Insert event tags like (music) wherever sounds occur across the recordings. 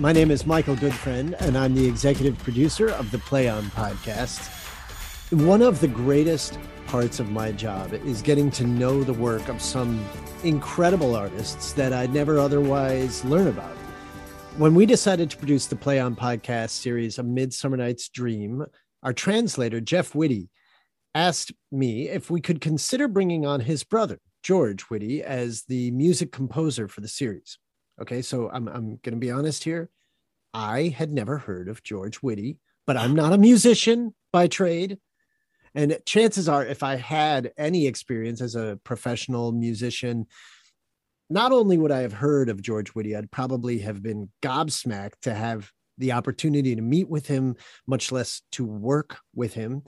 my name is Michael Goodfriend, and I'm the executive producer of the Play On podcast. One of the greatest parts of my job is getting to know the work of some incredible artists that I'd never otherwise learn about. When we decided to produce the Play On podcast series, A Midsummer Night's Dream, our translator, Jeff Whitty, asked me if we could consider bringing on his brother, George Whitty, as the music composer for the series. Okay, so I'm I'm going to be honest here. I had never heard of George Whitty, but I'm not a musician by trade. And chances are, if I had any experience as a professional musician, not only would I have heard of George Whitty, I'd probably have been gobsmacked to have the opportunity to meet with him, much less to work with him.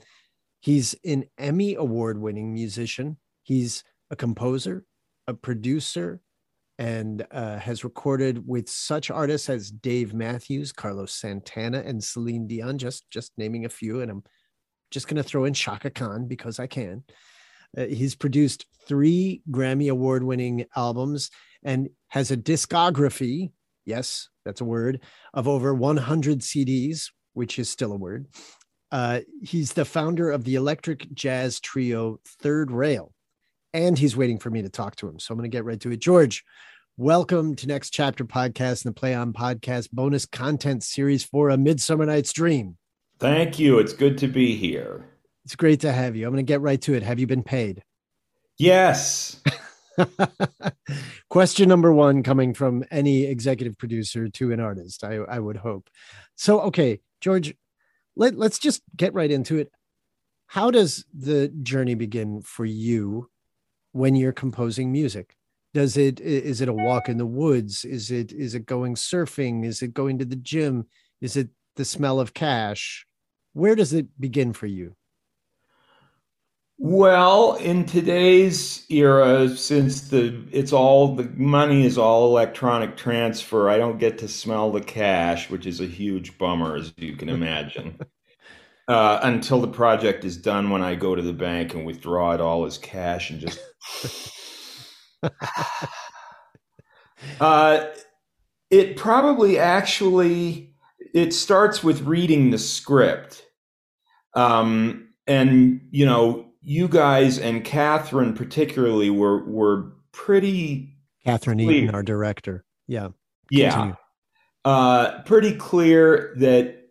He's an Emmy award winning musician. He's a composer, a producer, and uh, has recorded with such artists as Dave Matthews, Carlos Santana, and Celine Dion, just just naming a few. And I'm just going to throw in Chaka Khan because I can. Uh, he's produced three Grammy award winning albums and has a discography. Yes, that's a word of over 100 CDs, which is still a word. Uh, he's the founder of the electric jazz trio Third Rail, and he's waiting for me to talk to him. So I'm going to get right to it. George, welcome to Next Chapter Podcast and the Play On Podcast bonus content series for A Midsummer Night's Dream. Thank you. It's good to be here. It's great to have you. I'm going to get right to it. Have you been paid? Yes. (laughs) Question number one coming from any executive producer to an artist, I, I would hope. So, okay, George, let, let's just get right into it. How does the journey begin for you when you're composing music? Does it is it a walk in the woods? Is it is it going surfing? Is it going to the gym? Is it the smell of cash? Where does it begin for you? Well, in today's era, since the it's all the money is all electronic transfer, I don't get to smell the cash, which is a huge bummer, as you can imagine. (laughs) uh, until the project is done, when I go to the bank and withdraw it all as cash and just. (laughs) uh, it probably actually it starts with reading the script, um, and you know you guys and Catherine particularly were were pretty Catherine clear. Eaton, our director. Yeah. Yeah. Uh, pretty clear that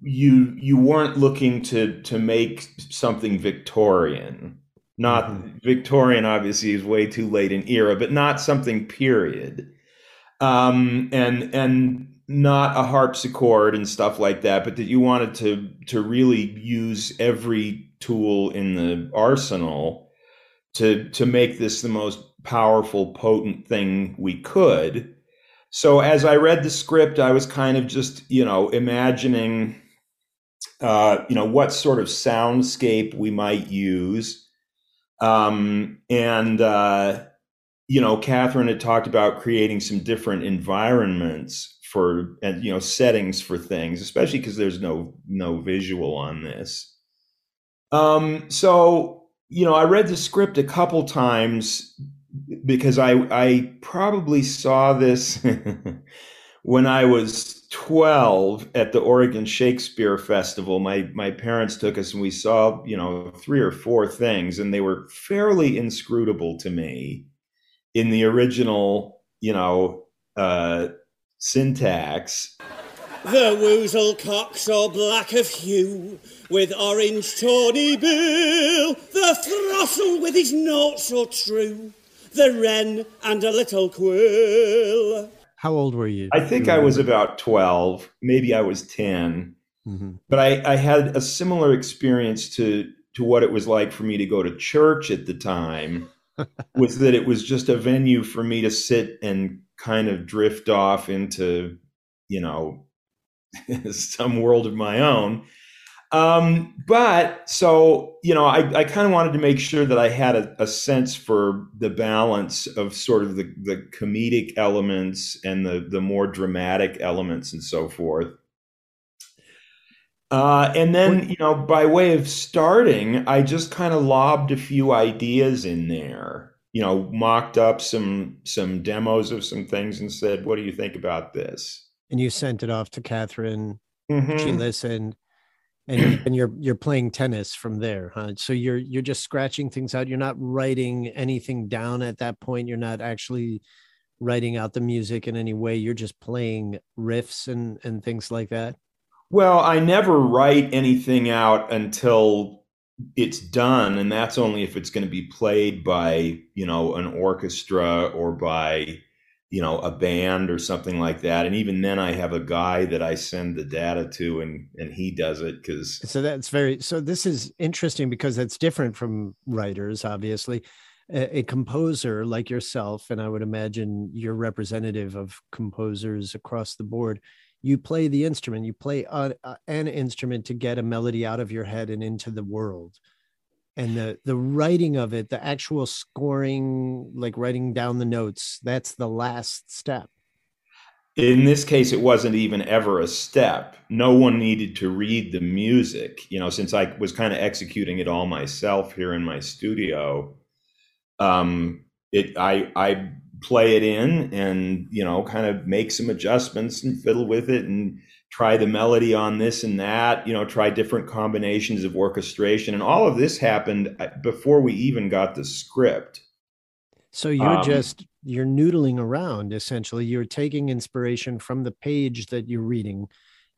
you you weren't looking to to make something Victorian. Not mm-hmm. Victorian obviously is way too late in era, but not something period. Um, and and not a harpsichord and stuff like that, but that you wanted to to really use every tool in the arsenal to to make this the most powerful, potent thing we could. So as I read the script, I was kind of just you know imagining, uh, you know, what sort of soundscape we might use, um, and uh, you know, Catherine had talked about creating some different environments for and you know settings for things, especially because there's no no visual on this. Um, so you know, I read the script a couple times because I I probably saw this (laughs) when I was 12 at the Oregon Shakespeare Festival, my my parents took us and we saw, you know, three or four things and they were fairly inscrutable to me in the original, you know, uh, syntax. The woozle cocks are black of hue, with orange tawny bill. The throstle with his note so true, the wren and a little quill. How old were you? I think I was about 12, maybe I was 10. Mhm. But I, I had a similar experience to to what it was like for me to go to church at the time (laughs) was that it was just a venue for me to sit and kind of drift off into, you know, (laughs) some world of my own. Um, but so, you know, I, I kind of wanted to make sure that I had a, a sense for the balance of sort of the, the comedic elements and the, the more dramatic elements and so forth. Uh, and then, you know, by way of starting, I just kind of lobbed a few ideas in there. You know, mocked up some some demos of some things and said, "What do you think about this?" And you sent it off to Catherine. She Mhm. listened, and and you're you're playing tennis from there, huh? So you're you're just scratching things out. You're not writing anything down at that point. You're not actually writing out the music in any way. You're just playing riffs and and things like that. Well, I never write anything out until it's done, and that's only if it's going to be played by, you know, an orchestra or by, you know, a band or something like that. And even then, I have a guy that I send the data to, and and he does it because So that's very so this is interesting because that's different from writers, obviously. A, a composer like yourself, and I would imagine you're representative of composers across the board. You play the instrument, you play a, a- an instrument to get a melody out of your head and into the world. And the the writing of it, the actual scoring, like writing down the notes, that's the last step. in this case, it wasn't even ever a step. No one needed to read the music, you know, since I was kind of executing it all myself here in my studio. Um, it I I play it in and you know kind of make some adjustments and fiddle with it and try the melody on this and that you know try different combinations of orchestration and all of this happened uh, before we even got the script So you're Um, just you're noodling around essentially. You're taking inspiration from the page that you're reading.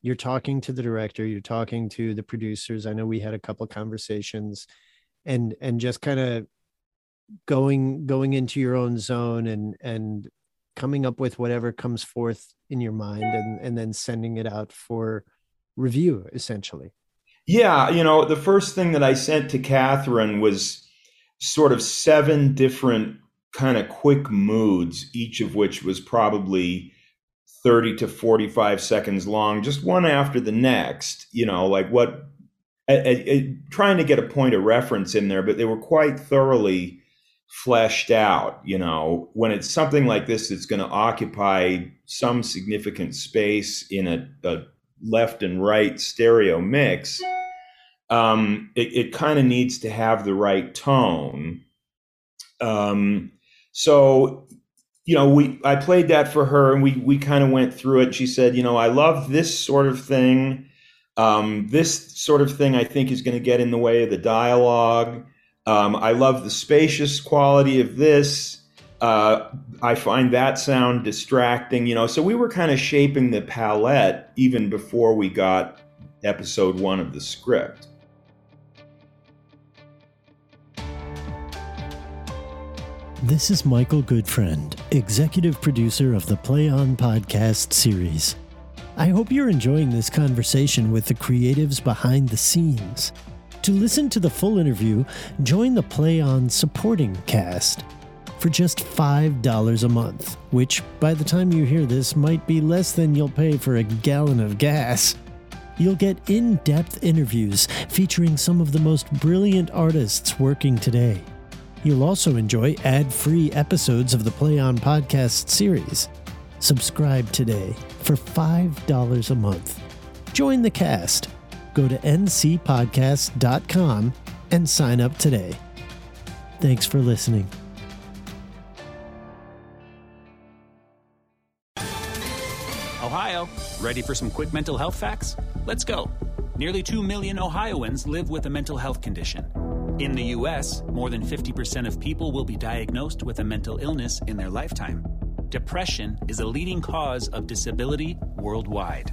You're talking to the director, you're talking to the producers. I know we had a couple conversations and and just kind of going going into your own zone and and coming up with whatever comes forth in your mind and and then sending it out for review essentially. Yeah, you know, the first thing that I sent to Catherine was sort of seven different kind of quick moods, each of which was probably 30 to 45 seconds long, just one after the next, you know, like what, I, I- I- trying to get a point of reference in there, but they were quite thoroughly fleshed out, you know, when it's something like this that's going to occupy some significant space in a, a left and right stereo mix, um, it, it kind of needs to have the right tone. Um, so, you know, we I played that for her, and we we kind of went through it. She said, you know, I love this sort of thing. Um, this sort of thing I think is going to get in the way of the dialogue. Um, I love the spacious quality of this. Uh, I find that sound distracting, you know. So we were kind of shaping the palette even before we got episode one of the script. This is Michael Goodfriend, executive producer of the Play On podcast series. I hope you're enjoying this conversation with the creatives behind the scenes. To listen to the full interview, join the Play On supporting cast for just $5 a month, which by the time you hear this might be less than you'll pay for a gallon of gas. You'll get in depth interviews featuring some of the most brilliant artists working today. You'll also enjoy ad free episodes of the Play On podcast series. Subscribe today for $5 a month. Join the cast. Go to ncpodcast.com and sign up today. Thanks for listening. Ohio, ready for some quick mental health facts? Let's go. Nearly 2 million Ohioans live with a mental health condition. In the U.S., more than 50% of people will be diagnosed with a mental illness in their lifetime. Depression is a leading cause of disability worldwide.